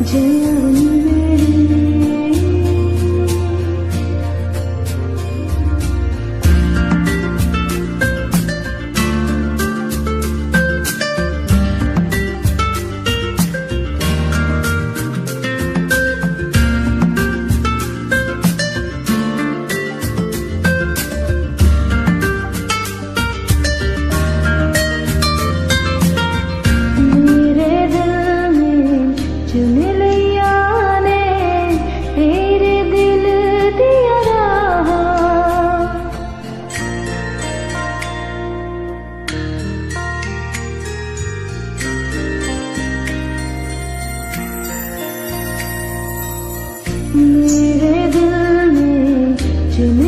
Jai Hind. Gecenin